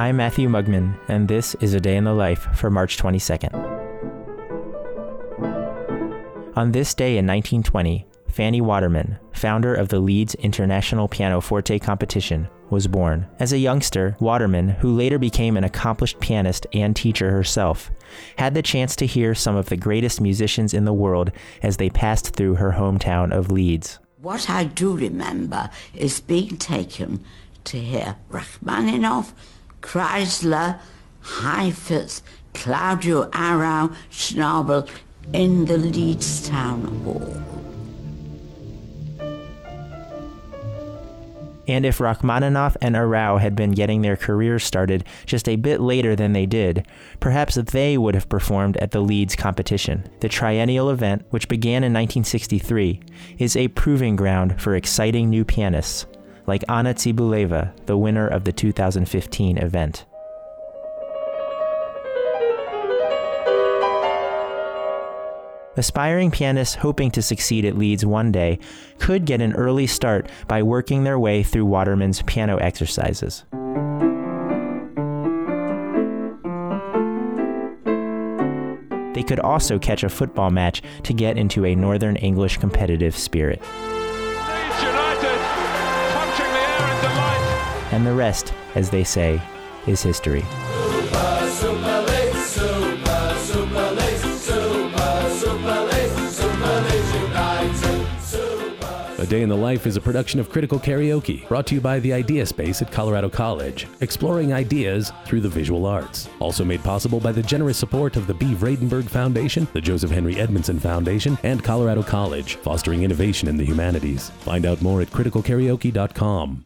I'm Matthew Mugmon, and this is A Day in the Life for March 22nd. On this day in 1920, Fanny Waterman, founder of the Leeds International Pianoforte Competition, was born. As a youngster, Waterman, who later became an accomplished pianist and teacher herself, had the chance to hear some of the greatest musicians in the world as they passed through her hometown of Leeds. What I do remember is being taken to hear Rachmaninoff, Kreisler, Heifetz, Claudio Arrau, Schnabel in the Leeds Town Hall. And if Rachmaninoff and Arrau had been getting their careers started just a bit later than they did, perhaps they would have performed at the Leeds competition. The triennial event, which began in 1963, is a proving ground for exciting new pianists, like Anna Tsibuleva, the winner of the 2015 event. Aspiring pianists hoping to succeed at Leeds one day could get an early start by working their way through Waterman's piano exercises. They could also catch a football match to get into a Northern English competitive spirit. And the rest, as they say, is history. A Day in the Life is a production of Critical Karaoke, brought to you by the Idea Space at Colorado College, exploring ideas through the visual arts. Also made possible by the generous support of the Bee Vradenburg Foundation, the Joseph Henry Edmondson Foundation, and Colorado College, fostering innovation in the humanities. Find out more at criticalkaraoke.com.